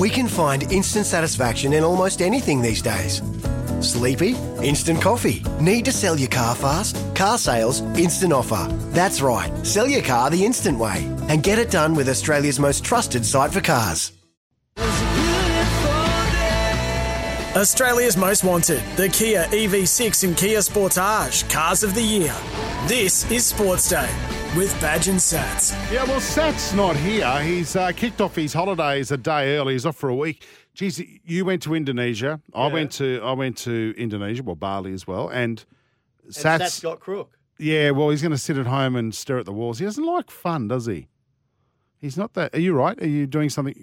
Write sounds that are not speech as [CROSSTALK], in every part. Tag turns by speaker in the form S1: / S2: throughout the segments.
S1: We can find instant satisfaction in almost anything these days. Sleepy? Instant coffee. Need to sell your car fast? Car sales, instant offer. That's right, sell your car the instant way and get it done with Australia's most trusted site for cars.
S2: Australia's most wanted, the Kia EV6 and Kia Sportage, cars of the year. This is Sports Day with Badge and Sats.
S3: Yeah, well, Sat's not here. He's uh, kicked off his holidays a day early. He's off for a week. Geez, you went to Indonesia. I went to I went to Indonesia, well Bali as well, and Sats.
S4: Sats got crook.
S3: yeah, well, he's going to sit at home and stare at the walls. He doesn't like fun, does he? He's not that. Are you right? Are you doing something?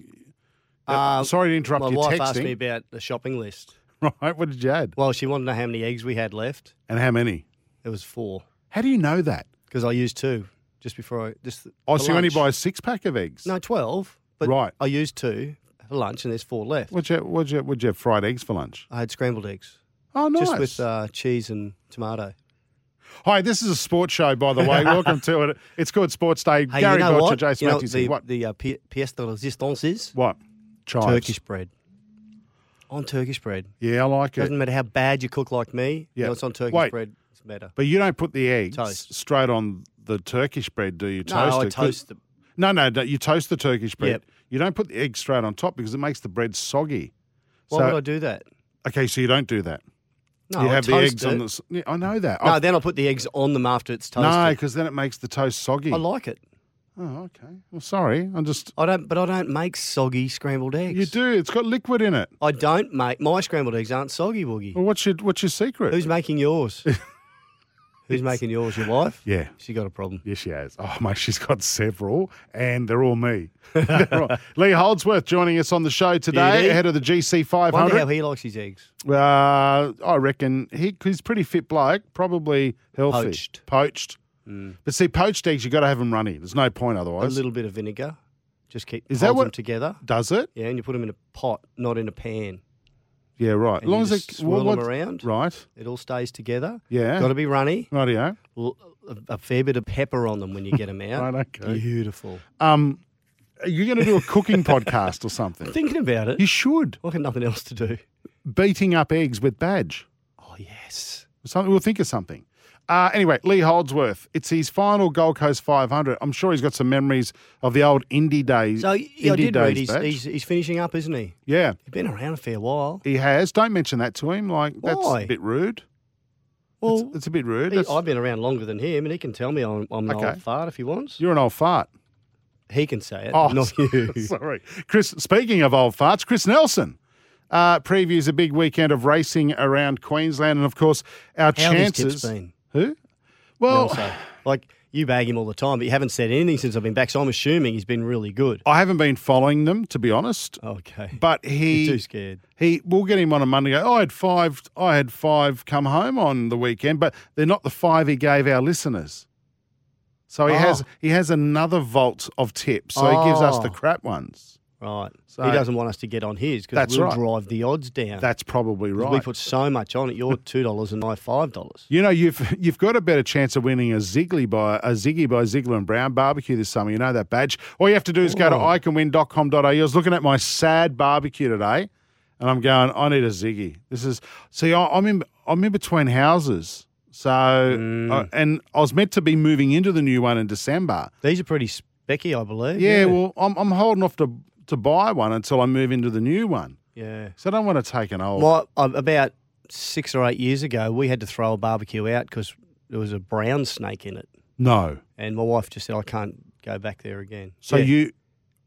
S4: Uh,
S3: sorry to interrupt
S4: My
S3: your
S4: wife
S3: texting.
S4: asked me about the shopping list. [LAUGHS]
S3: Right, what did you add?
S4: Well, she wanted to know how many eggs we had left.
S3: And how many?
S4: It was four
S3: How do you know that?
S4: because I used two just before I just.
S3: Oh, so you only
S4: lunch.
S3: buy a six pack of eggs?
S4: no twelve, but
S3: Right.
S4: I used two for lunch, and there's four left.
S3: What'd you, what'd, you, what'd you have fried eggs for lunch?
S4: I had scrambled eggs,
S3: Oh, nice.
S4: just with uh, cheese and tomato.
S3: Hi, this is a sports show, by the way. [LAUGHS] Welcome to it. It's called Sports Day.
S4: Hey,
S3: Gary
S4: you know
S3: Belcher,
S4: what?
S3: Jason
S4: you know,
S3: Matthews.
S4: the
S3: what?
S4: the uh, pi- pièce de résistance is
S3: What? Chives.
S4: Turkish bread. On Turkish bread.
S3: Yeah, I like it.
S4: Doesn't matter how bad you cook like me.
S3: Yeah.
S4: Yeah. it's on Turkish
S3: Wait.
S4: bread. It's better.
S3: But you don't put the eggs
S4: Toast.
S3: straight on the Turkish bread, do you? Toast?
S4: No,
S3: Toast
S4: I
S3: it?
S4: toast the.
S3: No, no, no. You toast the Turkish bread.
S4: Yep.
S3: You don't put the egg straight on top because it makes the bread soggy.
S4: Why
S3: so,
S4: would I do that?
S3: Okay, so you don't do that.
S4: No,
S3: you
S4: I
S3: have the eggs
S4: it.
S3: on the. Yeah, I know that.
S4: No,
S3: I-
S4: then I'll put the eggs on them after it's toasted.
S3: no, because then it makes the toast soggy.
S4: I like it.
S3: oh, okay. Well, sorry. I'm just.
S4: I don't, but I don't make soggy scrambled eggs.
S3: You do. It's got liquid in it.
S4: I don't make my scrambled eggs aren't soggy woogie.
S3: Well, what's your what's your secret?
S4: Who's making yours? [LAUGHS] Who's making yours? Your wife?
S3: yeah.
S4: She got a problem.
S3: Yes, she has. Oh, mate, she's got several, and they're all me. [LAUGHS] They're all- Lee Holdsworth joining us on the show today
S4: Beauty.
S3: ahead of the GC
S4: Wonder how
S3: 500.
S4: he likes his eggs.
S3: Uh, I reckon he, he's pretty fit bloke, probably healthy.
S4: Poached.
S3: Poached. But see, poached eggs, you've got to have them runny. There's no point otherwise.
S4: A little bit of vinegar. Just keep
S3: Is that what-
S4: them together.
S3: Does it?
S4: Yeah, and you put them in a pot, not in a pan.
S3: Yeah, right. As long as it
S4: swirl
S3: what-
S4: them around.
S3: Right.
S4: It all stays together.
S3: Yeah.
S4: Got to be runny.
S3: Rightio.
S4: L- A, a fair bit of pepper on them when you get them [LAUGHS] out.
S3: Right, okay.
S4: Beautiful.
S3: Um, are you going to do a cooking [LAUGHS] podcast or something?
S4: Thinking about it.
S3: You should.
S4: I've got nothing else to do.
S3: Beating up eggs with badge.
S4: Oh yes.
S3: Something, we'll think of something. Uh, anyway, Lee Holdsworth. It's his final Gold Coast 500. I'm sure he's got some memories of the old indie days.
S4: So yeah, I did
S3: days
S4: read. He's, he's, he's finishing up, isn't he?
S3: yeah,
S4: He's been around a fair while.
S3: he has. Don't mention that to him. Like that's
S4: Why?
S3: a bit rude.
S4: Well,
S3: it's, it's a bit rude.
S4: he- I've been around longer than him, and he can tell me I'm, I'm an
S3: Okay.
S4: old fart if he wants.
S3: you're an old fart.
S4: He can say it,
S3: Oh,
S4: not you. [LAUGHS]
S3: Sorry, Chris. Speaking of old farts, Chris Nelson uh, previews a big weekend of racing around Queensland, and of course, our
S4: How
S3: chances. Who? Well,
S4: Also, like you bag him all the time, but you haven't said anything since I've been back. So I'm assuming he's been really good.
S3: I haven't been following them to be honest,
S4: Okay,
S3: but
S4: You're
S3: he
S4: too scared.
S3: He, we'll get him on a Monday. Go, oh, I had five. I had five come home on the weekend, but they're not the five he gave our listeners. So he
S4: Oh.
S3: has he has another vault of tips. So he gives us the
S4: Oh.
S3: crap ones.
S4: Right.
S3: So-
S4: he doesn't want us to get on his because
S3: That's
S4: we'll
S3: right.
S4: drive the odds down.
S3: That's probably right.
S4: We put so much on it. You're two dollars and I five dollars.
S3: you know, you've you've got a better chance of winning a Ziggly by a Ziggy by Ziegler and Brown barbecue this summer. You know that badge. All you have to do is go to
S4: Oh.
S3: iCanWin.com.au. I was looking at my sad barbecue today, and I'm going, I need a Ziggy. This is see, I, I'm in I'm in between houses. So,
S4: Mm.
S3: uh, and I was meant to be moving into the new one in December.
S4: These are pretty specky, I believe.
S3: Yeah, well, I'm, I'm holding off to to buy one until I move into the new one.
S4: yeah.
S3: So I don't want to take an old.
S4: Uh, about six or eight years ago, we had to throw a barbecue out because there was a brown snake in it,
S3: No.
S4: and my wife just said I can't go back there again.
S3: So
S4: Yeah.
S3: you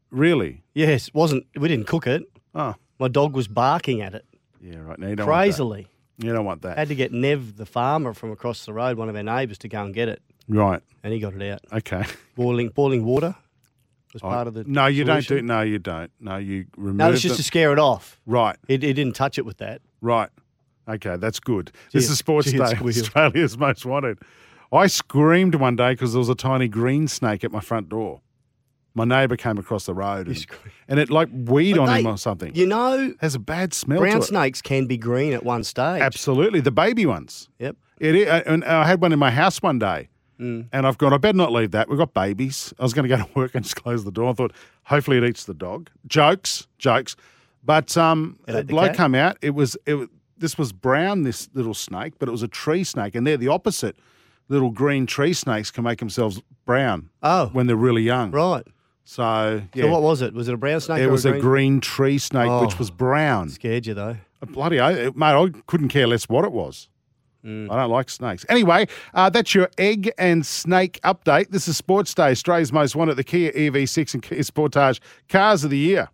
S3: really?
S4: yes, wasn't we didn't cook it.
S3: Oh,
S4: My dog was barking at it
S3: yeah, right. No, you don't want that.
S4: crazily.
S3: You don't want that.
S4: Had to get Nev, the farmer from across the road, one of our neighbours, to go and get it,
S3: Right.
S4: and he got it out.
S3: Okay. [LAUGHS]
S4: Boiling boiling water was part of the.
S3: No, you don't do.
S4: solution.
S3: No, you don't. No, you remove.
S4: No, it's just
S3: them.
S4: to scare it off.
S3: right.
S4: It, it didn't touch it with that.
S3: Right. Okay, that's good. This is Sports Day. [LAUGHS] Australia's most wanted. I screamed one day because there was a tiny green snake at my front door. My neighbour came across the road and, and it like weed
S4: But
S3: on him or something.
S4: You know,
S3: Has a bad smell
S4: brown snakes can be green at one stage.
S3: Absolutely, the baby ones.
S4: Yep.
S3: It is, and I had one in my house one day,
S4: Mm.
S3: and I've gone. I better not leave that. We've got babies. I was going to go to work and just close the door. I thought, hopefully, it eats the dog. Jokes, jokes. But um,
S4: the
S3: bloke come out. It was it. This was brown. This little snake, but it was a tree snake, and they're the opposite. Little green tree snakes can make themselves brown
S4: Oh,
S3: when they're really young.
S4: right.
S3: So yeah,
S4: So what was it? Was it a brown snake?
S3: it was
S4: a
S3: a
S4: green?
S3: green tree snake which
S4: Oh.
S3: was brown.
S4: Scared you though.
S3: Bloody mate! I couldn't care less what it was. I don't like snakes. Anyway, uh, that's your egg and snake update. This is Sports Day, Australia's most wanted, the Kia EV6 and Kia Sportage Cars of the Year.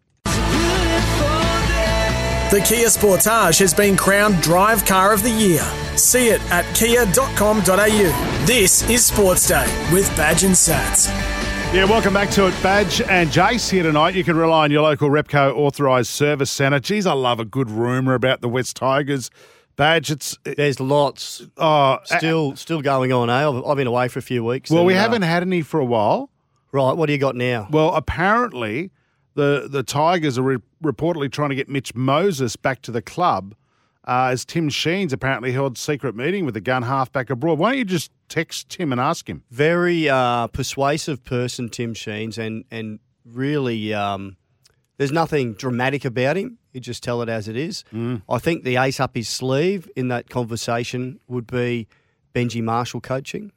S2: The Kia Sportage has been crowned Drive Car of the Year. See it at kia.com.au. This is Sports Day with Badge and Sats.
S3: Yeah, welcome back to it. Badge and Jace here tonight. You can rely on your local Repco authorised service centre. Geez, I love a good rumour about the West Tigers. Badge, it's
S4: There's lots
S3: oh,
S4: still still going on. Eh? I've, I've been away for a few weeks.
S3: well,
S4: and,
S3: we
S4: uh,
S3: haven't had any for a while.
S4: Right. What do you got now?
S3: Well, apparently, the the Tigers are re- reportedly trying to get Mitch Moses back to the club, uh, as Tim Sheens apparently held secret meeting with the gun halfback abroad. Why don't you just text Tim and ask him?
S4: Very uh, persuasive person, Tim Sheens, and and really, um, there's nothing dramatic about him. You just tell it as it is.
S3: Mm.
S4: I think the ace up his sleeve in that conversation would be Benji Marshall coaching.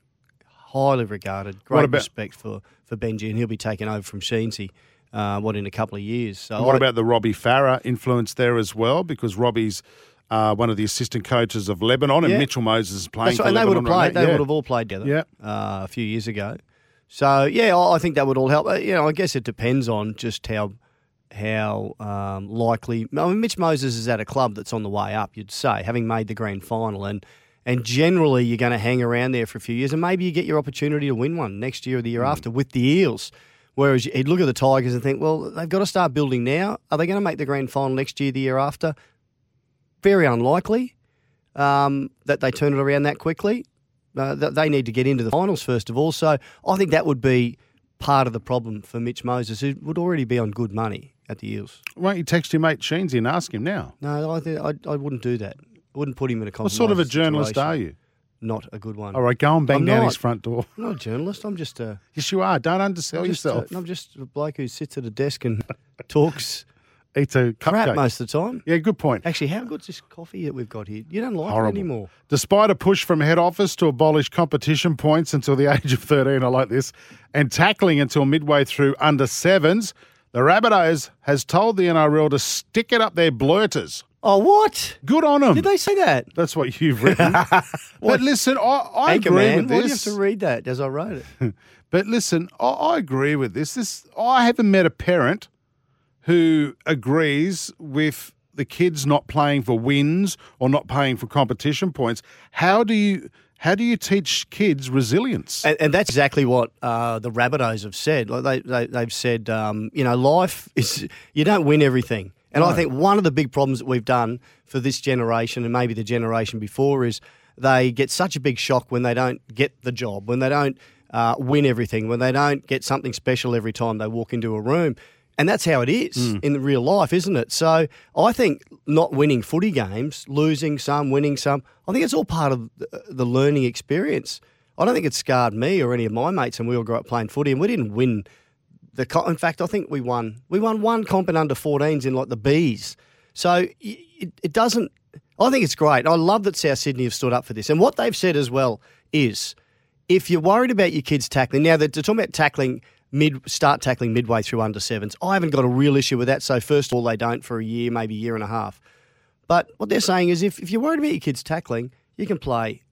S4: Highly regarded, great
S3: about-
S4: respect for for Benji, and he'll be taking over from Sheensy. Uh, what in a couple of years? So
S3: what
S4: I-
S3: about the Robbie Farah influence there as well? Because Robbie's uh, one of the assistant coaches of Lebanon, and
S4: Yeah.
S3: Mitchell Moses is playing
S4: right, and they would have
S3: Lebanon right
S4: They
S3: Yeah.
S4: would have all played together.
S3: Yeah.
S4: uh, a few years ago. So yeah, I think that would all help. You know, I guess it depends on just how how um, likely. I mean, Mitch Moses is at a club that's on the way up. You'd say, having made the grand final, and and generally you're going to hang around there for a few years, and maybe you get your opportunity to win one next year or the year
S3: Hmm.
S4: after with the Eels. Whereas you'd look at the Tigers and think, well, they've got to start building now. Are they going to make the grand final next year, the year after? Very unlikely um, that they turn it around that quickly. Uh, that they need to get into the finals first of all. So I think that would be part of the problem for Mitch Moses, who would already be on good money at the Eels.
S3: Why don't you text your mate Sheensy and ask him now?
S4: No, I, think I, I wouldn't do that. I wouldn't put him in a
S3: What sort of a journalist
S4: situation.
S3: are you?
S4: Not a good one.
S3: All right, go and bang
S4: I'm
S3: down
S4: not.
S3: his front door.
S4: I'm not a journalist. I'm just a, [LAUGHS]
S3: Yes, you are. Don't undersell
S4: I'm just
S3: yourself.
S4: A, I'm just a bloke who sits at a desk and [LAUGHS] talks [LAUGHS]
S3: Eat a
S4: crap
S3: cupcake.
S4: most of the time.
S3: Yeah, good point.
S4: Actually, how good's this coffee that we've got here? You don't like
S3: Horrible.
S4: it anymore.
S3: Despite a push from head office to abolish competition points until the age of 13, I like this, and tackling until midway through under sevens, the Rabbitohs has told the NRL to stick it up their blurters.
S4: Oh, what?
S3: Good on them.
S4: Did they say that?
S3: That's what you've written. [LAUGHS] but listen, I, I agree with
S4: why do you have to read that as I wrote it? [LAUGHS]
S3: But listen, I, I agree with this. This I haven't met a parent who agrees with the kids not playing for wins or not paying for competition points. How do you how do you teach kids resilience?
S4: And, and that's exactly what uh, the Rabbitohs have said. Like they, they, they've said, um, you know, life is you don't win everything. And I think one of the big problems that we've done for this generation and maybe the generation before is they get such a big shock when they don't get the job, when they don't uh, win everything, when they don't get something special every time they walk into a room. And that's how it is hmm. in the real life, isn't it? So I think not winning footy games, losing some, winning some, I think it's all part of the, the learning experience. I don't think it scarred me or any of my mates, and we all grew up playing footy, and we didn't win the. Co- in fact, I think we won. We won one comp in under 14s in like the Bs. So it, it doesn't. I think it's great. I love that South Sydney have stood up for this, and what they've said as well is, if you're worried about your kids tackling, now they're talking about tackling mid, start tackling midway through under sevens. I haven't got a real issue with that. So first of all, they don't for a year, maybe a year and a half. But what they're saying is, if, if you're worried about your kids tackling, you can play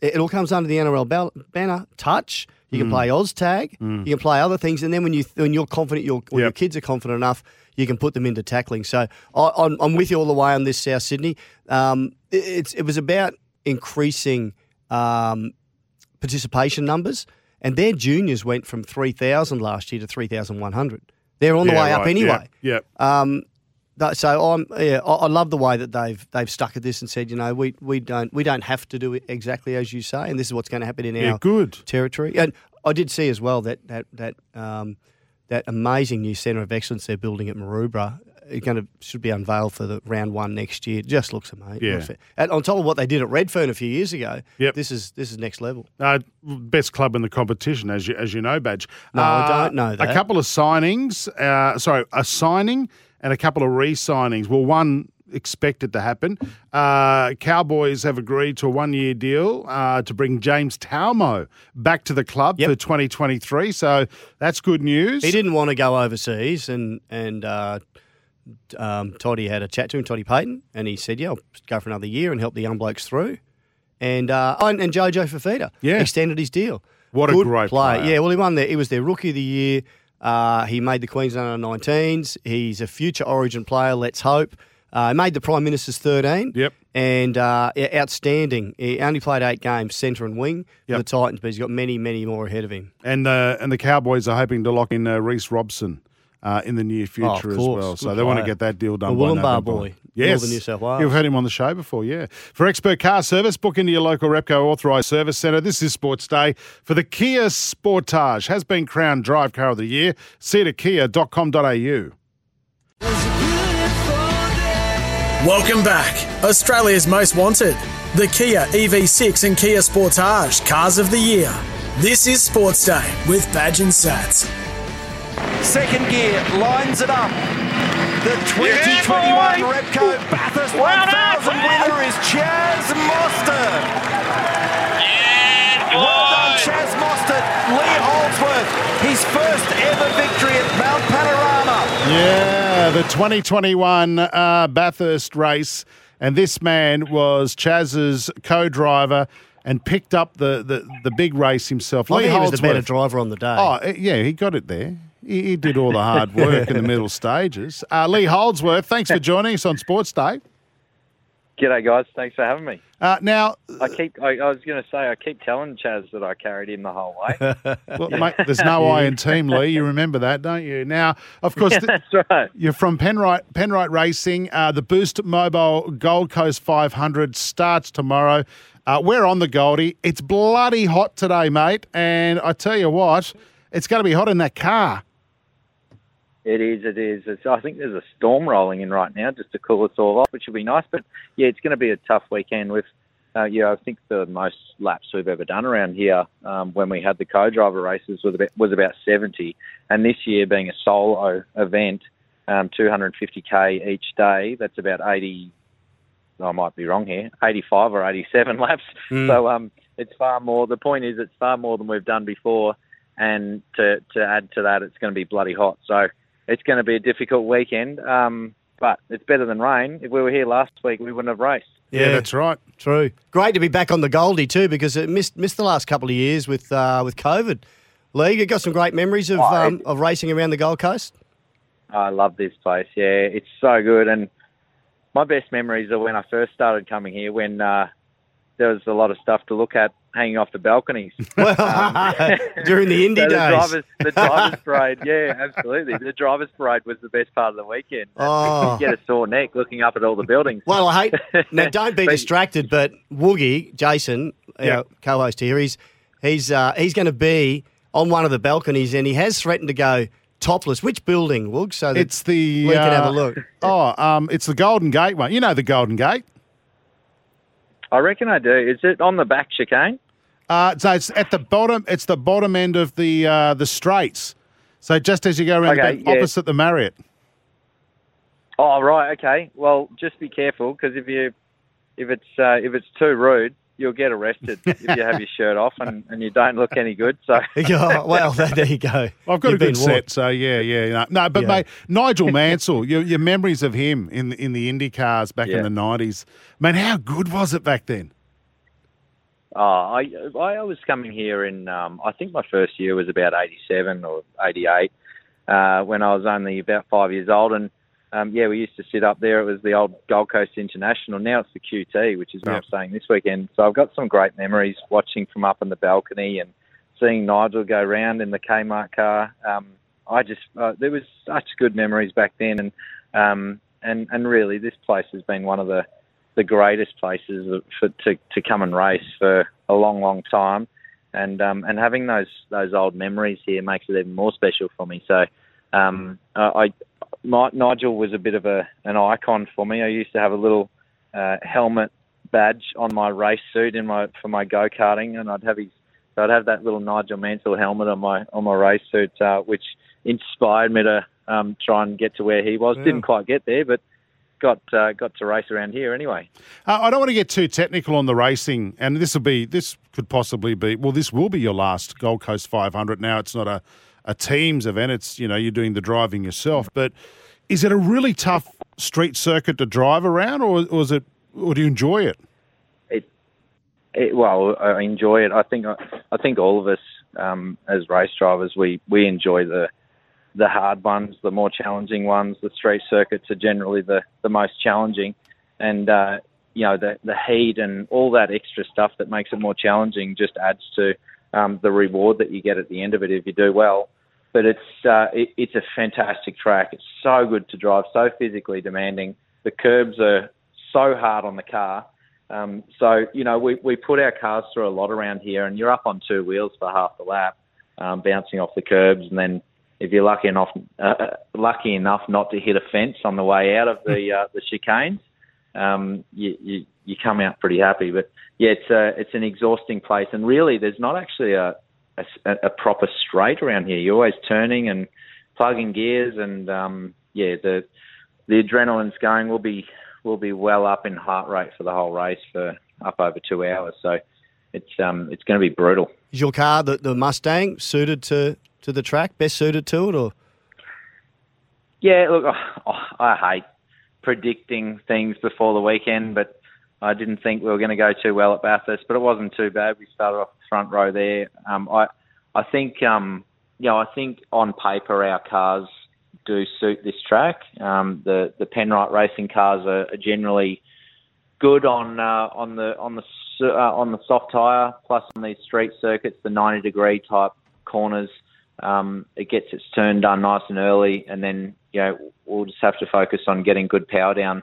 S4: it it all comes under the NRL banner. Touch. You can play Oz tag. You can play other things, and then when you when you're confident, your when your kids are confident enough, you can put them into tackling. So I, I'm, I'm with you all the way on this, South Sydney. Um, it, it's it was about increasing um, participation numbers, and their juniors went from three thousand last year to three thousand one hundred. They're on the
S3: Yeah,
S4: way up anyway.
S3: Yeah.
S4: Um, that, so I'm yeah, I, I love the way that they've they've stuck at this and said, you know, we we don't we don't have to do it exactly as you say, and this is what's going to happen in
S3: yeah.
S4: our
S3: good.
S4: territory. And I did see as well that that that um, that amazing new centre of excellence they're building at Maroubra. Going to should be unveiled for the round one next year. It just looks amazing.
S3: Yeah.
S4: And on top of what they did at Redfern a few years ago,
S3: Yep.
S4: this is this is next level.
S3: Uh, best club in the competition, as you as you know, Badge.
S4: No, I
S3: Uh,
S4: don't know that.
S3: A couple of signings. Uh, sorry, a signing and a couple of re-signings. Well, one expected to happen. Uh, Cowboys have agreed to a one-year deal uh, to bring James Talmo back to the club
S4: Yep.
S3: for 2023. So that's good news.
S4: He didn't want to go overseas, and and uh, um, Toddy had a chat to him, Toddy Payten, and he said, "Yeah, I'll go for another year and help the young blokes through." And uh, oh, and, and Jojo Fifita,
S3: Yeah.
S4: extended his deal.
S3: What a
S4: Good
S3: great
S4: play.
S3: player.
S4: Yeah, well, he won there. He was their rookie of the year. Uh, he made the Queensland under 19s. He's a future Origin player. Let's hope. Uh, he made the Prime Minister's 13.
S3: Yep.
S4: And uh, outstanding. He only played eight games, centre and wing for
S3: Yep.
S4: the Titans, but he's got many, many more ahead of him.
S3: And uh, and the Cowboys are hoping to lock in uh, Reece Robson uh, in the near future
S4: Oh,
S3: as
S4: course.
S3: well. So
S4: Good
S3: they want to get that deal done.
S4: The
S3: by Wollongbar
S4: boy,
S3: Yes,
S4: Northern New South Wales.
S3: You've heard him on the show before, yeah. For expert car service, book into your local Repco authorised service centre. This is Sports Day for the Kia Sportage. Has been crowned Drive Car of the Year. See it at kia.com.au.
S2: Welcome back. Australia's most wanted. The Kia EV6 and Kia Sportage Cars of the Year. This is Sports Day with Badge and Sats.
S5: Second gear lines it up. The 2021 Repco Bathurst 1000 winner is Chaz Mostert. Well done, Chaz Mostert. Lee Holdsworth, his first ever victory at Mount Panorama.
S3: Yeah, the 2021 uh, Bathurst race. And this man was Chaz's co driver and picked up the, the, the big race himself.
S4: I
S3: Lee
S4: think he was the better driver on the day.
S3: Oh, eh, yeah, he got it there. He, he did all the hard work in the [LAUGHS] middle stages. Uh, Lee Holdsworth, thanks for joining us on Sports Day.
S6: G'day, guys. Thanks for having me.
S3: Uh, now,
S6: I keep. I, I was going to say, I keep telling Chaz that I carried him the whole way. [LAUGHS]
S3: well, mate, [LAUGHS] there's no I in Team Lee. You remember that, don't you? Now, of course, th-
S6: That's right.
S3: You're from Penrite, Penrite Racing. Uh, the Boost Mobile Gold Coast 500 starts tomorrow. Uh, we're on the Goldie. It's bloody hot today, mate. And I tell you what, it's going to be hot in that car.
S6: It is. It is. It's, I think there's a storm rolling in right now, just to cool us all off, which will be nice. But yeah, it's going to be a tough weekend. With uh, yeah, I think the most laps we've ever done around here um, when we had the co-driver races was about was about 70, and this year being a solo event, um, 250k each day, that's about 80. I might be wrong here, 85 or 87 [LAUGHS] laps. So um, it's far more. The point is, it's far more than we've done before, and to to add to that, it's going to be bloody hot. So it's going to be a difficult weekend. Um, but it's better than rain. If we were here last week, we wouldn't have raced.
S3: Yeah, that's right.
S4: True. Great to be back on the Goldie too, because it missed missed the last couple of years with uh, with COVID. League, you got some great memories of
S6: Oh,
S4: um, of racing around the Gold Coast.
S6: I love this place. Yeah, it's so good. And my best memories are when I first started coming here, when uh, there was a lot of stuff to look at hanging off the balconies. [LAUGHS] [LAUGHS]
S4: During the Indy
S6: So the
S4: days.
S6: drivers, the [LAUGHS] drivers parade, yeah, absolutely. The drivers parade was the best part of the weekend.
S4: Oh.
S6: You get a sore neck looking up at all the buildings.
S4: Well, I hate. Now, don't be
S6: But-
S4: distracted. But Woogie, Jason,
S3: Yeah.
S4: our co-host here, he's he's uh, he's going to be on one of the balconies, and he has threatened to go topless. Which building, Woog? So that
S3: It's the.
S4: we can have
S3: uh,
S4: a look.
S3: Oh, um, it's the Golden Gate one. You know the Golden Gate.
S6: I reckon I do. Is it on the back chicane?
S3: Uh, so it's at the bottom. It's the bottom end of the uh, the straights. So just as you go around, the back,
S6: yeah.
S3: opposite the Marriott.
S6: Oh right, okay. Well, just be careful because if you if it's uh, if it's too rude, you'll get arrested if you have your [LAUGHS] shirt off and, and you don't look any good. So [LAUGHS]
S4: Yeah, well, there you go.
S3: I've got
S4: You've
S3: a good
S4: been warned.
S3: set, so yeah, yeah. No, no but
S4: Yeah.
S3: mate, Nigel Mansell, your, your memories of him in in the Indy cars back in the nineties, man, how good was it back then?
S6: Oh, I I was coming here in um, I think my first year was about eighty seven or eighty eight uh, when I was only about five years old, and um, yeah, we used to sit up there. It was the old Gold Coast International. Now it's the QT, which is where
S3: Yep.
S6: I'm staying this weekend. So I've got some great memories watching from up on the balcony and seeing Nigel go round in the Kmart car. Um, I just uh, there was such good memories back then, and um, and and really this place has been one of the the greatest places for, to to come and race for a long, long time, and um, and having those those old memories here makes it even more special for me. So, um, I Nigel was a bit of a an icon for me. I used to have a little uh, helmet badge on my race suit in my for my go karting, and I'd have his so I'd have that little Nigel Mansell helmet on my on my race suit, uh, which inspired me to um, try and get to where he was. Didn't quite get there, but got uh, got to race around here anyway.
S3: Uh, I don't want to get too technical on the racing, and this will be this could possibly be well, this will be your last Gold Coast 500. Now it's not a a teams event; it's you know you're doing the driving yourself. But is it a really tough street circuit to drive around, or, or is it, or do you enjoy it?
S6: It, it well, I enjoy it. I think I think all of us um, as race drivers, we we enjoy the the hard ones, the more challenging ones. The street circuits are generally the, the most challenging, and uh, you know the the heat and all that extra stuff that makes it more challenging just adds to um, the reward that you get at the end of it if you do well. But it's uh, it, it's a fantastic track. It's so good to drive, so physically demanding. The curbs are so hard on the car. Um, so you know we we put our cars through a lot around here, and you're up on two wheels for half the lap, um, bouncing off the curbs, and then if you're lucky enough uh, lucky enough not to hit a fence on the way out of the [LAUGHS] uh, the chicanes, um, you, you you come out pretty happy. But yeah, it's a, it's an exhausting place, and really, there's not actually a, a, a proper straight around here. You're always turning and plugging gears, and um, yeah, the the adrenaline's going. We'll be we'll be well up in heart rate for the whole race for up over two hours. So it's um it's going to be brutal.
S4: Is your car the, the Mustang suited to to the track? Best suited to it, or?
S6: Yeah, look, oh, I hate predicting things before the weekend, but I didn't think we were going to go too well at Bathurst, but it wasn't too bad. We started off the front row there. Um, I, I think, um, you know, I think on paper our cars do suit this track. Um, the the Penrite racing cars are, are generally good on uh, on the on the uh, on the soft tire, plus on these street circuits, the 90 degree type corners. Um, it gets its turn done nice and early, and then you know we'll just have to focus on getting good power down.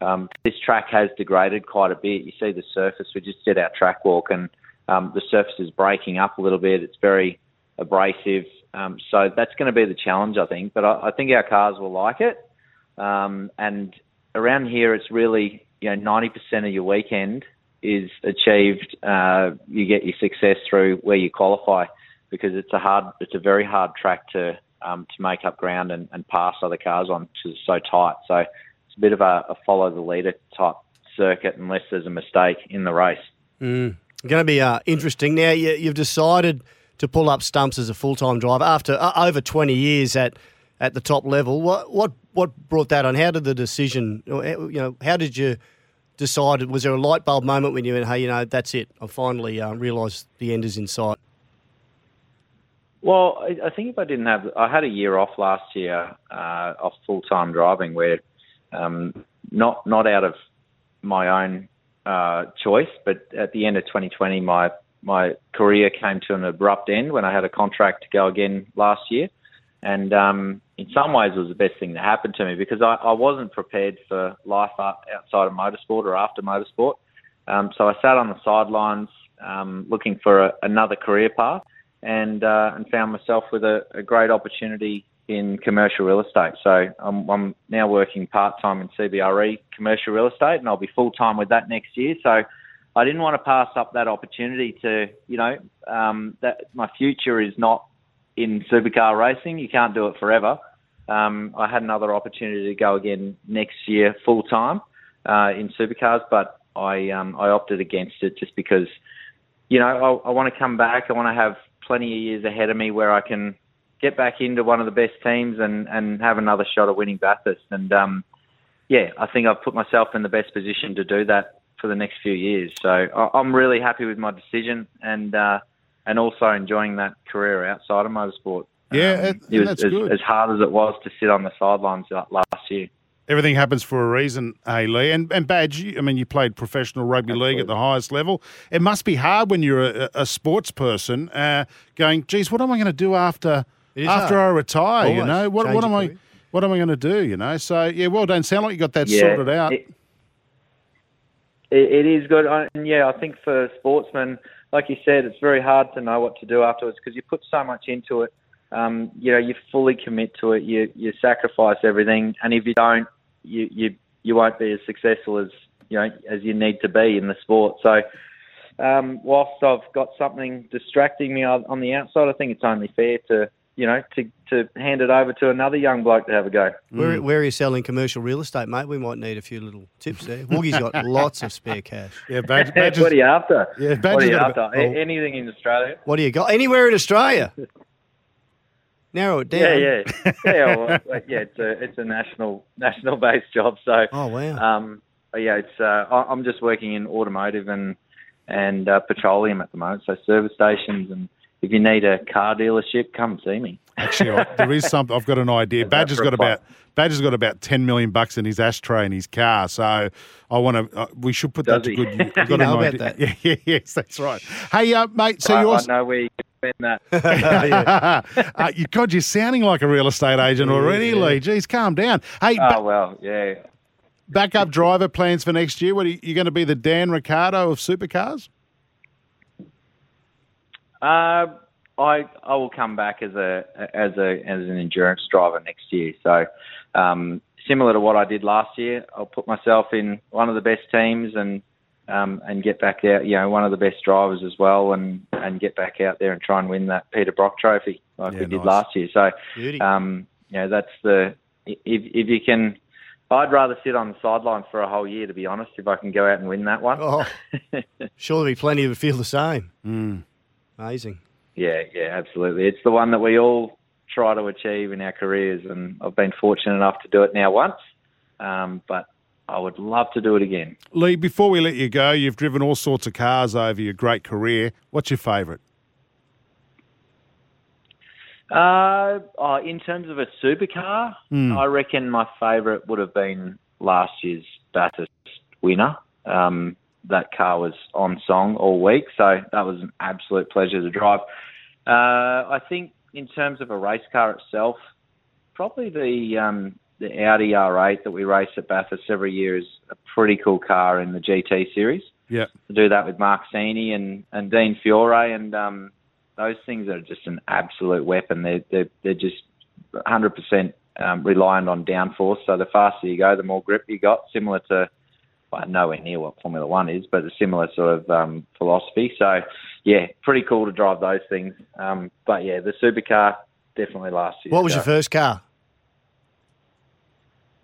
S6: Um, this track has degraded quite a bit. You see the surface. We just did our track walk, and um, the surface is breaking up a little bit. It's very abrasive, um, so that's going to be the challenge, I think. But I, I think our cars will like it. Um, and around here, it's really you know 90% of your weekend is achieved. Uh, you get your success through where you qualify because it's a hard, it's a very hard track to um, to make up ground and, and pass other cars on because it's so tight. So it's a bit of a, a, follow the leader type circuit unless there's a mistake in the race.
S4: Mm. Going to be uh, interesting. Now you, you've decided to pull up stumps as a full time driver after uh, over 20 years at at the top level. What what what brought that on? How did the decision? You know, how did you decide? Was there a light bulb moment when you went, "Hey, you know, that's it. I finally uh, realised the end is in sight."
S6: Well, I, I think if I didn't have, I had a year off last year uh, off full time driving, where um, not not out of my own uh, choice, but at the end of 2020, my my career came to an abrupt end when I had a contract to go again last year, and um, in some ways it was the best thing that happened to me because I, I wasn't prepared for life outside of motorsport or after motorsport. Um, so I sat on the sidelines um, looking for a, another career path and uh, and found myself with a, a, great opportunity in commercial real estate. So I'm, I'm now working part time in CBRE commercial real estate, and I'll be full time with that next year. So I didn't want to pass up that opportunity to, you know, um, that my future is not in supercar racing. You can't do it forever. Um, I had another opportunity to go again next year full time uh, in supercars, but I um, I opted against it just because, you know, I, I want to come back. I want to have plenty of years ahead of me where I can get back into one of the best teams and, and have another shot at winning Bathurst. And um, yeah, I think I've put myself in the best position to do that for the next few years. So I'm really happy with my decision and uh, and also enjoying that career outside of motorsport.
S3: Yeah,
S6: um, it was as, as, hard as it was to sit on the sidelines last year
S3: everything happens for a reason, hey Lee. And and Badge, I mean, you played professional rugby Absolutely. league at the highest level. It must be hard when you're a, a sports person, uh, going, geez, what am I going to do after after hard. I retire? Always. You know, what what am I what am I going to do? You know, so yeah, well done. Sound like you got that yeah, sorted out.
S6: It, it is good, and yeah, I think for sportsmen, like you said, it's very hard to know what to do afterwards because you put so much into it. Um, you know, you fully commit to it. You you sacrifice everything, and if you don't, you you you won't be as successful as you know as you need to be in the sport. So, um, whilst I've got something distracting me on the outside, I think it's only fair to you know, to, to hand it over to another young bloke to have a go.
S4: Where, where are you selling commercial real estate, mate? We might need a few little tips there. Woogie's got [LAUGHS] lots of spare cash.
S3: Yeah, Badge, Badge [LAUGHS]
S6: what are you after?
S3: Yeah,
S6: what are you
S3: got a
S6: after?
S3: bit-
S6: A- Anything in Australia?
S4: What do you got? Anywhere in Australia? [LAUGHS] Narrow it down.
S6: Yeah, yeah, yeah. Well, yeah, it's a it's a national national based job. So,
S4: Oh, wow.
S6: um, yeah, it's uh, I- I'm just working in automotive and and uh, petroleum at the moment. So service stations, and if you need a car dealership, come see me.
S3: Actually, I- there is something. I've got an idea. [LAUGHS]
S6: that
S3: Badger's
S6: for
S3: got about Badger's got about ten million bucks in his ashtray in his car. So I want to. Uh, we should put that
S6: Does
S3: to good use. [LAUGHS] I've
S4: You
S3: got
S4: know
S3: an
S4: about
S3: idea. [LAUGHS] Yeah, yeah, yes, that's right. Hey, uh, mate. So
S6: I,
S3: you're.
S6: I know where you can spend that.
S3: uh, you, God, you're sounding like a real estate agent already, Lee. Jeez, calm down. Hey,
S6: oh
S3: ba-
S6: well, yeah.
S3: backup driver plans for next year. What are you, you going to be the Dan Ricciardo of supercars?
S6: Uh, I I will come back as a as a as an endurance driver next year. So um, similar to what I did last year, I'll put myself in one of the best teams and um, and get back out. You know, one of the best drivers as well, and and get back out there and try and win that Peter Brock Trophy like
S3: Yeah,
S6: we did
S3: nice.
S6: last year. So
S4: Beauty.
S6: um, you know, that's the if if you can. I'd rather sit on the sidelines for a whole year, to be honest, if I can go out and win that one.
S4: Oh, [LAUGHS] sure there'll be plenty that feel the same.
S3: Mm.
S4: Amazing.
S6: Yeah, yeah, absolutely. It's the one that we all try to achieve in our careers, and I've been fortunate enough to do it now once, um, but I would love to do it again.
S3: Lee, before we let you go, you've driven all sorts of cars over your great career. What's your favourite?
S6: Uh, oh, in terms of a supercar, I reckon my favourite would have been last year's Bathurst winner. Um, that car was on song all week, so that was an absolute pleasure to drive. Uh, I think in terms of a race car itself, probably the um, the Audi R8 that we race at Bathurst every year is a pretty cool car in the GT series.
S3: Yeah.
S6: To do that with Marc Cini and, and Dean Fiore, and um, those things are just an absolute weapon. They're they're, they're just 100% um, reliant on downforce. So the faster you go, the more grip you got. Similar to nowhere near what Formula One is, but a similar sort of um, philosophy. So yeah, pretty cool to drive those things. Um, but yeah, the supercar definitely last year.
S4: What was your first car?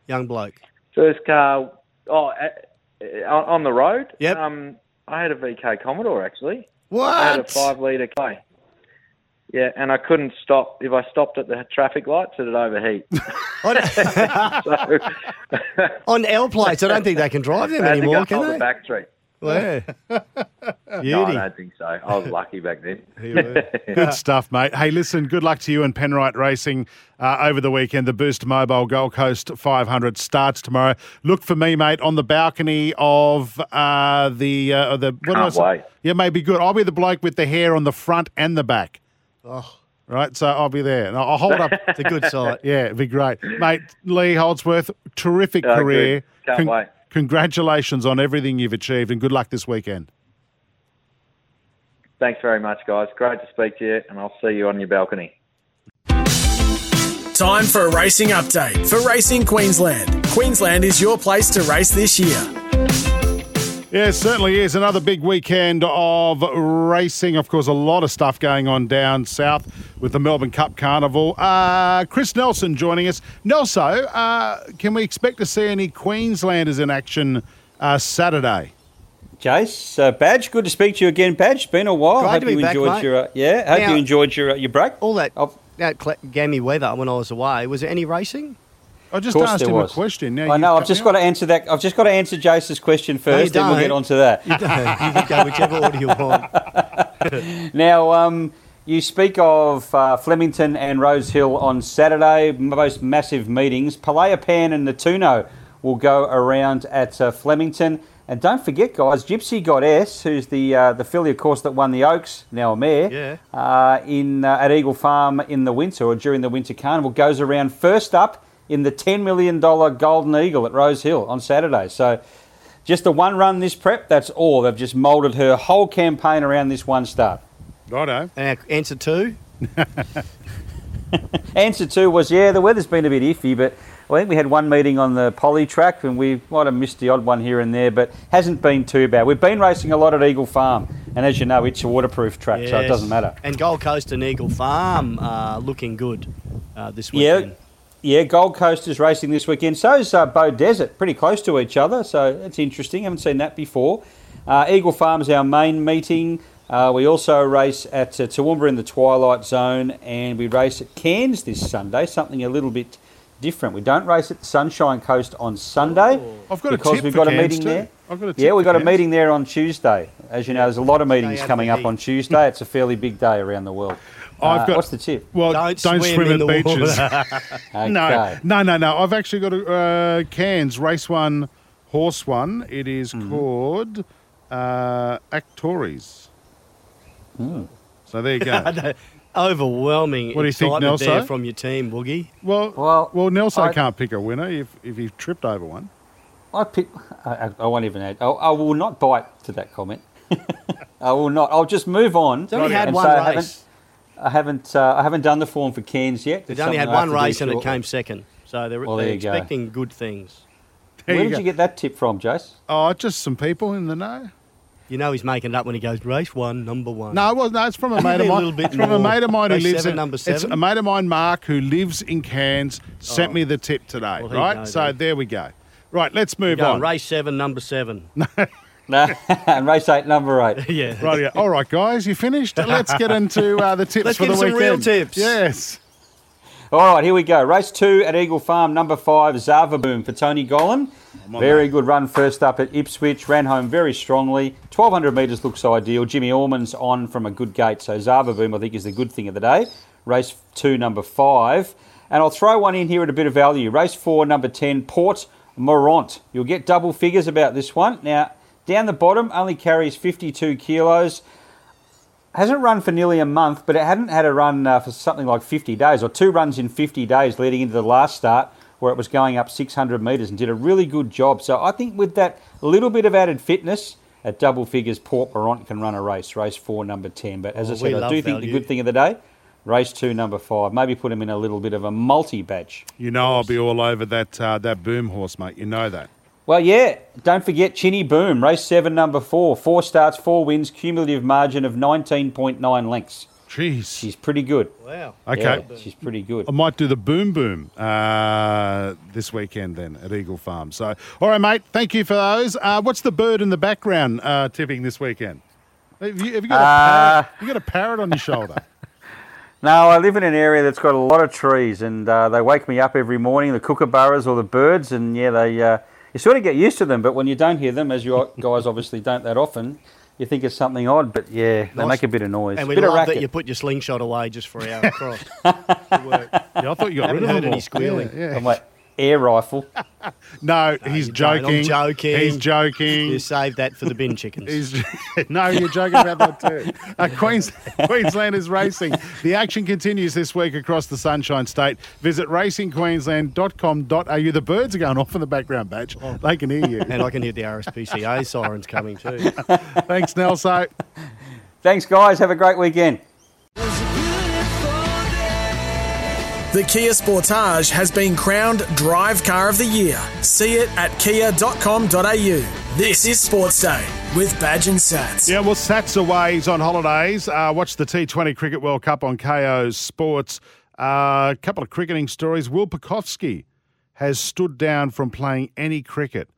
S4: Young bloke.
S6: First car, oh, uh, on, the road.
S4: Yep.
S6: Um, I had a VK Commodore actually. I had a five litre K. Yeah, and I couldn't stop. If I stopped at the traffic lights, it'd overheat. [LAUGHS]
S4: On, [LAUGHS] [LAUGHS]
S6: so
S4: on L plates, I don't think they can drive them
S6: I to
S4: anymore,
S6: go
S4: can
S6: up
S4: they?
S6: the back street.
S4: Yeah.
S6: No, I don't think so. I was lucky back then.
S3: Good stuff, mate. Hey, listen, good luck to you and Penrite Racing uh, over the weekend. The Boost Mobile Gold Coast 500 starts tomorrow. Look for me, mate, on the balcony of uh, the uh, the. What
S6: Can't
S3: do I say?
S6: wait.
S3: Yeah, maybe good. I'll be the bloke with the hair on the front and the back.
S4: Oh,
S3: Right, so I'll be there. And I'll hold up.
S4: it's a good [LAUGHS] sight.
S3: Yeah, it'd be great, mate. Lee Holdsworth, terrific
S6: Oh, good.
S3: career.
S6: Can't wait.
S3: Congratulations on everything you've achieved, and good luck this weekend.
S6: Thanks very much, guys. Great to speak to you, and I'll see you on your balcony.
S2: Time for a racing update for Racing Queensland. Queensland is your place to race this year.
S3: Yeah, it certainly is. Another big weekend of racing. Of course, a lot of stuff going on down south with the Melbourne Cup Carnival. Uh, Chris Nelson joining us. Nelson, uh, can we expect to see any Queenslanders in action uh, Saturday?
S7: Jace, uh, Badge, good to speak to you again, Badge. Been a while.
S4: Great
S7: hope
S4: to be
S7: you
S4: back,
S7: enjoyed
S4: mate.
S7: your uh, yeah. Hope
S4: Now-
S7: you enjoyed your uh, your break.
S4: All that,
S7: Of-
S4: that gammy weather when I was away, was there any racing?
S3: I just asked him
S7: was.
S3: a question. Now
S7: I know. I've just
S3: me
S7: got to answer that. I've just got to answer Jace's question first, then we'll get on to that.
S4: You, don't. you can go whichever order you want. [LAUGHS]
S7: Now, um, you speak of uh, Flemington and Rose Hill on Saturday, most massive meetings. Palea Pan and Natuno will go around at uh, Flemington. And don't forget, guys, Gypsy Goddess, who's the uh, the filly, of course, that won the Oaks, now a mare,
S4: Yeah.
S7: uh, in uh, at Eagle Farm in the winter or during the winter carnival, goes around first up in the $10 million Golden Eagle at Rose Hill on Saturday. So just the one run this prep, that's all. They've just moulded her whole campaign around this one start.
S3: Righto.
S4: And answer two? [LAUGHS]
S7: Answer two was yeah, the weather's been a bit iffy, but I think we had one meeting on the poly track and we might have missed the odd one here and there, but hasn't been too bad. We've been racing a lot at Eagle Farm And as you know, it's a waterproof track, so it doesn't matter.
S4: And Gold Coast and Eagle Farm uh, looking good uh, this
S7: Yeah,
S4: weekend.
S7: yeah. Gold Coast is racing this weekend. So is uh, Beaudesert, pretty close to each other. So it's interesting. Haven't seen that before. Uh, Eagle Farm's our main meeting. Uh, we also race at uh, Toowoomba in the Twilight Zone, and we race at Cairns this Sunday. Something a little bit different. We don't race at the Sunshine Coast on Sunday
S3: I've got
S7: because
S3: tip
S7: we've got a meeting
S3: too.
S7: there.
S3: I've got a
S7: Yeah, we've got a meeting there on Tuesday. As you know, there's a lot of meetings coming up on Tuesday. It's a fairly big day around the world. [LAUGHS]
S3: I've
S7: Uh,
S3: got-
S7: what's the tip?
S3: Well,
S4: Don't
S3: don't,
S4: swim
S3: swim,
S4: in
S3: at
S4: the
S3: beaches. [LAUGHS]
S7: Okay.
S3: No, no, no, no. I've actually got a uh, Cairns race one, horse one. It is
S7: Mm-hmm.
S3: called uh, Actories.
S7: Hmm.
S3: So there you go. [LAUGHS]
S4: Overwhelming
S3: What do you think,
S4: excitement there
S3: Nelson?
S4: from your team, Boogie.
S3: well,
S7: Well,
S3: well, Nelson
S7: I-
S3: can't pick a winner if if he tripped over one.
S7: I pick. I, I- I won't even add. I, I will not bite to that comment. [LAUGHS] I will not. I'll just move on.
S4: It's only had one
S7: say I haven't-
S4: race.
S7: I haven't. Uh, I haven't done the form for Cairns yet.
S4: They've only had one race and it came second. So they're,
S7: Well,
S4: they're
S7: there you go.
S4: expecting good things. [LAUGHS]
S3: There
S7: Where
S3: you
S7: did
S3: go.
S7: you get that tip from, Jace?
S3: Oh, just some people in the know.
S4: You know he's making it up when he goes race one, number one.
S3: No, it wasn't. No, it's from a [LAUGHS] mate of
S4: A
S3: mine.
S4: little bit
S3: it's from a mate of mine who lives
S4: seven,
S3: in.
S4: number
S3: It's a mate of mine, Mark, who lives in Cairns, sent
S4: Oh.
S3: me the tip today.
S4: Well,
S3: right.
S4: know
S3: so
S4: then.
S3: there we go. Right, let's move
S4: on,
S3: on.
S4: race seven, number seven. [LAUGHS] [LAUGHS]
S7: No, and race eight, number eight. [LAUGHS]
S4: yeah.
S3: Right, yeah. All right, guys, you finished? Let's get into uh, the tips
S4: Let's
S3: for
S4: get
S3: the
S4: some
S3: weekend.
S4: real tips.
S3: Yes.
S7: All right, here we go. Race two at Eagle Farm, number five, Zava Boom for Tony Gollan. Very good run first up at Ipswich, ran home very strongly. 1200 metres looks ideal. Jimmy Orman's on from a good gate, so Zava Boom I think is the good thing of the day. Race two, number five. And I'll throw one in here at a bit of value. Race four, number 10, Port Morant. You'll get double figures about this one. Now, down the bottom, only carries 52 kilos hasn't run for nearly a month, but it hadn't had a run uh, for something like 50 days, or two runs in 50 days leading into the last start, where it was going up 600 metres and did a really good job. So I think with that little bit of added fitness, at double figures, Port Morant can run a race, race four, number 10. But as
S4: Oh,
S7: I said, I
S4: love
S7: do think the good thing of the day, race two, number five. Maybe put him in a little bit of a multi batch.
S3: You know I'll be all over that uh, that boom horse, mate. You know that.
S7: Well, yeah, don't forget Chinny Boom, race seven, number four. Four starts, four wins, cumulative margin of 19.9 lengths.
S3: Jeez.
S7: She's pretty good.
S4: Wow.
S3: Okay.
S7: Yeah, she's pretty good.
S3: I might do the boom boom uh, this weekend then at Eagle Farm. So, all right, mate. Thank you for those. Uh, what's the bird in the background uh, tipping this weekend? Have you, have you got a
S7: Uh,
S3: parrot? You got a parrot on your shoulder? [LAUGHS]
S7: No, I live in an area that's got a lot of trees, and uh, they wake me up every morning. The kookaburras or the birds, and yeah, they uh, you sort of get used to them. But when you don't hear them, as you [LAUGHS] guys obviously don't that often, you think it's something odd. But yeah, they
S4: Nice.
S7: make a bit of noise,
S4: And we
S7: bit of
S4: love
S7: racket.
S4: that you put your slingshot away just for our cross. [LAUGHS] Good work.
S3: Yeah, I thought you got rid
S4: Haven't
S3: of
S4: heard
S3: them
S4: any
S3: all.
S4: squealing.
S3: Yeah, yeah.
S7: on my air rifle. [LAUGHS]
S3: No, he's
S4: you don't. I'm
S3: joking.
S4: joking.
S3: He's joking.
S4: You saved that for the bin chickens.
S3: He's, [LAUGHS] no, you're joking about that too. Uh, Queens, [LAUGHS] Queensland is racing. The action continues this week across the Sunshine State. Visit racingqueensland.com.au. The birds are going off in the background, badge. They can hear you.
S4: and I can hear the RSPCA sirens coming too.
S3: Thanks, Nelson.
S7: Thanks, guys. Have a great weekend.
S2: The Kia Sportage has been crowned Drive Car of the Year. See it at kia.com.au. This is Sports Day with Badge and Sats.
S3: Yeah, well, Sats away. He's on holidays. Uh, watch the T20 Cricket World Cup on Kayo Sports. A uh, couple of cricketing stories. Will Pucovski has stood down from playing any cricket.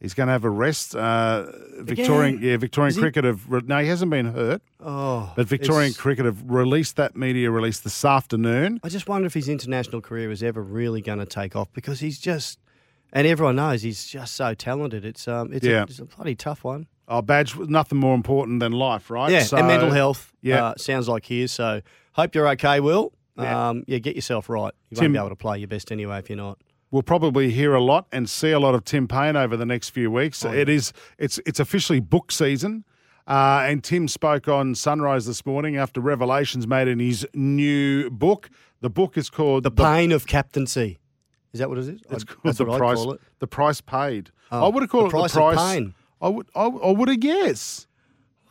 S3: He's going to have a rest. Uh, Victorian, yeah, Victorian
S4: Is he-
S3: cricket have re- no, he hasn't been hurt,
S4: Oh,
S3: but Victorian
S4: it's-
S3: cricket have released that media release this afternoon.
S4: I just wonder if his international career is ever really going to take off because he's just, and everyone knows he's just so talented. It's um, it's,
S3: Yeah.
S4: a, it's a bloody tough one.
S3: Oh, badge, nothing more important than life, right?
S4: Yeah,
S3: So-
S4: and mental health.
S3: yeah.
S4: uh, sounds like here. So hope you're okay, Will.
S3: Yeah.
S4: Um, yeah, get yourself right. You
S3: Tim-
S4: won't be able to play your best anyway if you're not.
S3: We'll probably hear a lot and see a lot of Tim Paine over the next few weeks.
S4: Oh,
S3: It is it's it's officially book season. Uh, and Tim spoke on Sunrise this morning after revelations made in his new book. The book is called
S4: The pain of captaincy. Is that what it is?
S3: It's called
S4: that's
S3: the price.
S4: call it.
S3: The price paid.
S4: Oh,
S3: I would have called
S4: The
S3: it
S4: Price
S3: the
S4: of
S3: price.
S4: Pain.
S3: I would. I, I would have guessed.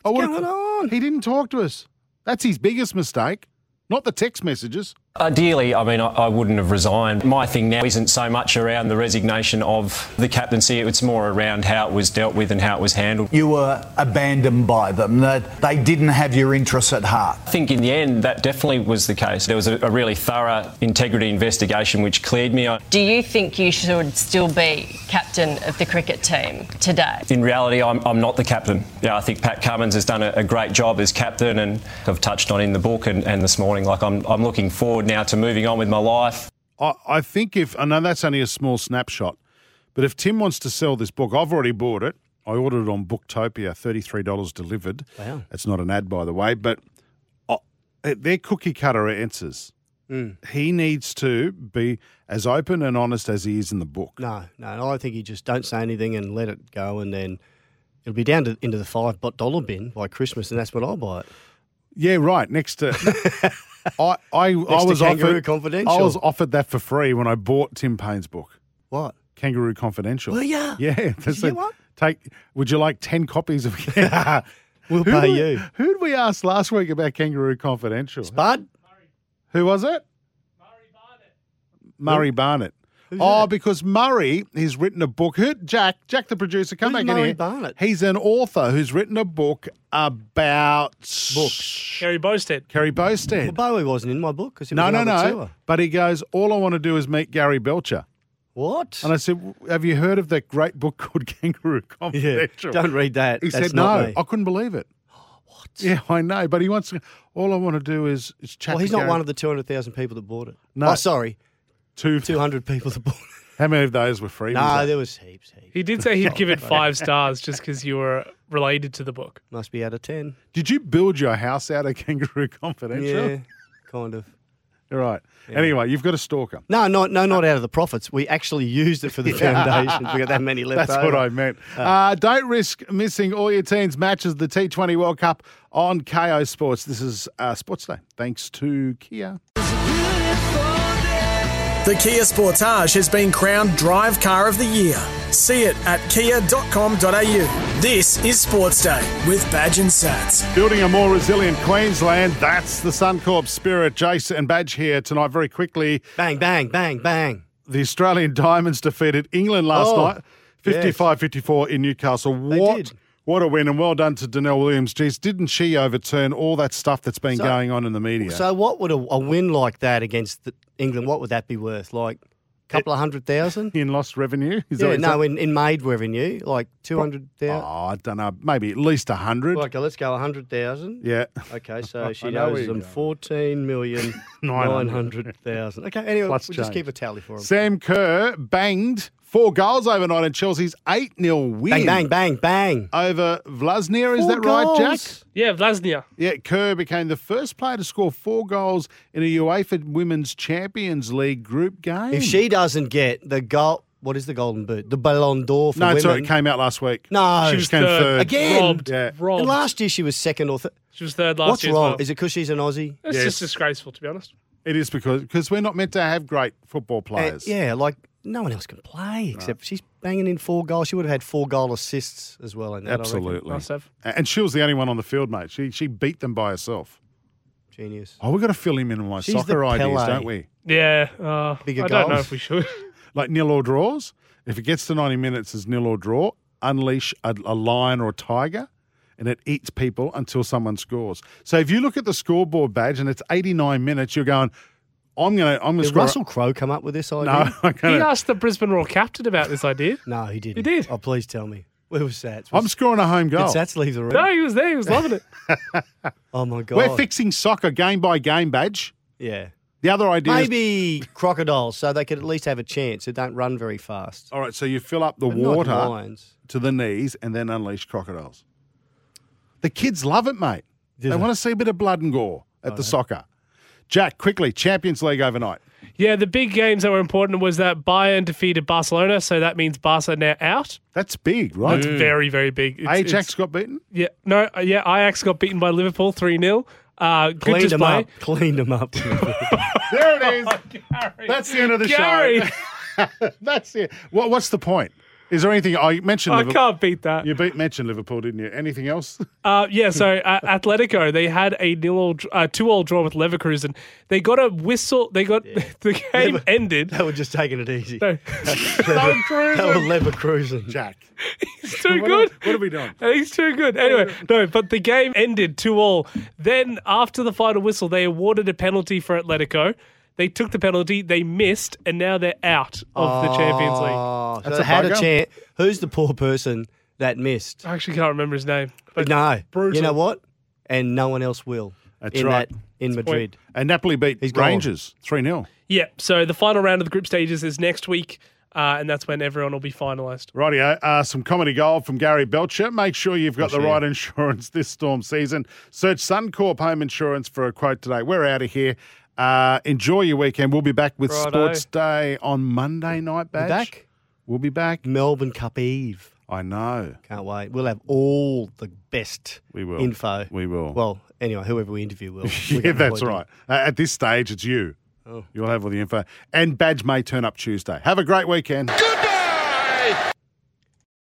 S3: I
S4: going on?
S3: He didn't talk to us. That's his biggest mistake. Not the text messages.
S8: Ideally, I mean, I, I wouldn't have resigned. My thing now isn't so much around the resignation of the captaincy, it's more around how it was dealt with and how it was handled.
S9: You were abandoned by them, that they didn't have your interests at heart.
S8: I think in the end, that definitely was the case. There was a, a really thorough integrity investigation which cleared me.
S10: Do you think you should still be captain of the cricket team today?
S8: In reality, I'm, I'm not the captain. Yeah, I think Pat Cummins has done a, a great job as captain, and I've touched on in the book and, and this morning. Like I'm, I'm looking forward now to moving on with my life.
S3: I, I think if I know that's only a small snapshot, but if Tim wants to sell this book, I've already bought it. I ordered it on Booktopia, thirty-three dollars delivered.
S4: Wow.
S3: It's not an ad, by the way, but uh, they're cookie cutter answers.
S4: Mm.
S3: He needs to be as open and honest as he is in the book.
S4: No, no, I think you just don't say anything and let it go, and then it'll be down to into the five dollar bin by Christmas, and that's when I'll buy it.
S3: Yeah, right. Next to [LAUGHS] [LAUGHS] I, I, I was offered
S4: Confidential.
S3: I was offered that for free when I bought Tim Paine's book,
S4: What?
S3: Kangaroo Confidential.
S4: Were ya?
S3: Yeah.
S4: Did you get
S3: it.
S4: one?
S3: Take. Would you like ten copies of? [LAUGHS]
S4: We'll
S3: Who
S4: pay
S3: we-
S4: you.
S3: Who did we ask last week about Kangaroo Confidential?
S4: Spud?
S3: Who was it? Murray Barnett.
S4: Who's
S3: oh,
S4: that?
S3: because Murray has written a book. Who, Jack, Jack, the producer, come
S4: Who's
S3: back in
S4: Murray
S3: here.
S4: Barnett?
S3: He's an author who's written a book about
S4: Books.
S11: Kerry Boustead.
S3: Kerry Boustead.
S4: Well, Bowie wasn't in my book because he
S3: no, no,
S4: on
S3: no.
S4: the tour.
S3: But he goes, all I want to do is meet Gary Belcher.
S4: What?
S3: And I said, have you heard of that great book called [LAUGHS] Kangaroo
S4: yeah,
S3: Confidential?
S4: don't read that.
S3: He
S4: That's
S3: said,
S4: not
S3: no.
S4: me.
S3: I couldn't believe it. [GASPS] What? Yeah, I know. But he wants to, all I want to do is, is chat
S4: Well, he's
S3: to
S4: not
S3: Gary.
S4: one of the 200,000 people that bought it.
S3: No.
S4: Oh, sorry.
S3: Two, [LAUGHS]
S4: 200 people that bought it.
S3: How many of those were free?
S4: No, there was heaps, heaps.
S11: He did say he'd [LAUGHS] give it five stars just because you were related to the book.
S4: Must be out of 10.
S3: Did you build your house out of Kangaroo Confidential?
S4: Yeah, kind of.
S3: All right. Anyway, you've got a stalker.
S4: No, not, no, not out of the profits. We actually used it for the [LAUGHS] foundation. We got that many left
S3: That's
S4: over.
S3: what I meant. Uh, don't risk missing all your team's matches, the T20 World Cup on Kayo Sports. This is uh, Sports Day. Thanks to Kia.
S2: The Kia Sportage has been crowned Drive Car of the Year. See it at kia.com.au. This is Sports Day with Badge and Sats.
S3: Building a more resilient Queensland. That's the Suncorp spirit. Jason and Badge here tonight. Very quickly,
S4: Bang, bang, bang, bang.
S3: the Australian Diamonds defeated England last
S4: Oh,
S3: night, 55-54 in Newcastle.
S4: They
S3: What?
S4: did.
S3: What a win, and well done to Donnell Wallam. Geez, didn't she overturn all that stuff that's been
S4: So-
S3: going on in the media?
S4: So, what would a, a win like that against the, England, what would that be worth? Like a couple of hundred thousand? [LAUGHS]
S3: in lost revenue? Is that
S4: Yeah, no,
S3: you're
S4: in, in made revenue, like 200,000.
S3: Oh, I don't know. Maybe at least a hundred.
S4: Okay, let's go a 100,000.
S3: yeah.
S4: Okay, so [LAUGHS] she owes them fourteen million [LAUGHS] nine hundred thousand. Okay, anyway, we'll
S3: Plus
S4: just keep a tally for them.
S3: Sam Kerr banged four goals overnight in Chelsea's 8 0 win
S4: Bang, bang, bang, bang.
S3: over Vllaznia. Is
S4: Four
S3: that right, Jack?
S11: Yeah, Vllaznia.
S3: Yeah, Kerr became the first player to score four goals in a UEFA Women's Champions League group game.
S4: If she doesn't get the goal, what is the golden boot? The Ballon d'Or for
S3: no,
S4: women.
S3: sorry, it came out last week.
S4: no,
S3: she
S11: was
S3: just came
S11: third.
S3: third.
S4: Again?
S11: Robbed.
S3: Yeah.
S11: Robbed.
S4: And last year she was second or third.
S11: she was third last
S4: What's
S11: year. as
S4: wrong?
S11: well.
S4: Is it because she's an Aussie?
S11: It's
S3: Yes.
S11: just disgraceful, to be honest.
S3: It is because because we're not meant to have great football
S4: And,
S3: players.
S4: yeah, like no one else can play except she's banging in four goals. She would have had four goal assists as well in that. I reckon.
S3: Absolutely.
S11: Must have.
S3: And she was the only one on the field, mate. She she beat them by herself.
S4: Genius.
S3: Oh, we've got to fill him in on my
S4: She's
S3: soccer
S4: the
S3: ideas,
S4: Pele.
S3: don't we?
S11: Yeah. Uh,
S4: Bigger
S11: I don't know
S4: goals.
S11: if we should. [LAUGHS]
S3: Like nil or draws. If it gets to 90 minutes as nil or draw, unleash a, a lion or a tiger and it eats people until someone scores. So if you look at the scoreboard badge and it's 89 minutes, you're going, I'm going to, I'm going to
S4: Did. Russell Crowe come up with this idea? [LAUGHS]
S3: no, I'm
S11: He asked the Brisbane Roar captain about this idea.
S4: No, he didn't.
S11: He did.
S4: Oh, please tell me. Where was Sats?
S3: I'm
S4: Was,
S3: scoring a home
S4: did
S3: goal.
S4: Sats leave the room?
S11: No, he was there. He was loving it. [LAUGHS]
S4: Oh my god.
S3: We're fixing soccer game by game badge.
S4: Yeah.
S3: The other idea is,
S4: Maybe crocodiles, so they could at least have a chance. It don't run very fast.
S3: all right, so you fill up the
S4: But
S3: water to the knees and then unleash crocodiles. The kids love it, mate.
S4: Do
S3: they
S4: they?
S3: want to see a bit of blood and gore at the soccer. Jack, quickly, Champions League overnight.
S11: Yeah, the big games that were important was that Bayern defeated Barcelona, so that means Barca now out.
S3: That's big, right?
S11: That's very, very big. It's-
S3: Ajax
S11: it's-
S3: got beaten.
S11: yeah, no, uh, yeah, Ajax got beaten by Liverpool 3 0. Uh, good
S4: Cleaned them
S11: display.
S4: up. Cleaned them up. [LAUGHS]
S3: There it is. That's the end of the
S11: Gary.
S3: show. [LAUGHS] That's it. What, what's the point? Is there anything? I mentioned
S11: I
S3: Liverpool.
S11: can't beat that.
S3: You beat mentioned Liverpool, didn't you? Anything else? [LAUGHS]
S11: Uh, yeah, so [LAUGHS] uh, Atletico they had a nil, uh, two all draw with Leverkusen. They got a whistle. They got [LAUGHS] the game
S4: Lever-
S11: ended.
S4: They were just taking it easy.
S11: No.
S4: Lever, they were lever cruising.
S3: Jack.
S11: He's too
S3: What
S11: good.
S3: are- what are we doing?
S11: He's too good. Anyway, no, but the game ended two all. Then after the final whistle, they awarded a penalty for Atletico. They took the penalty, they missed, and now they're out of the Champions League.
S4: Oh, so
S3: That's
S4: they
S3: a
S4: had a chance. Who's the poor person that missed?
S11: I actually can't remember his name. But
S4: no.
S11: brutal.
S4: You know what? And no one else will.
S3: That's
S4: in
S3: right.
S4: That, in Madrid.
S3: And Napoli beat
S4: He's.
S3: Rangers 3 0.
S11: Yeah, so the final round of the group stages is next week, uh, and that's when everyone will be finalised.
S3: Rightio. Uh, some comedy gold from Gary Belcher. Make sure you've got the
S4: Sure.
S3: right insurance this storm season. Search Suncorp Home Insurance for a quote today. We're out of here. Uh, enjoy your weekend. We'll be back with
S11: Righto.
S3: Sports Day on Monday night, Badge.
S4: back?
S3: We'll be back.
S4: Melbourne Cup Eve.
S3: I know.
S4: Can't wait. We'll have all the best
S3: We will.
S4: info.
S3: We will.
S4: Well, anyway, whoever we interview will. [LAUGHS]
S3: yeah, that's right. Uh, at this stage, it's you.
S4: Oh.
S3: You'll have all the info. And Badge may turn up Tuesday. Have a great weekend.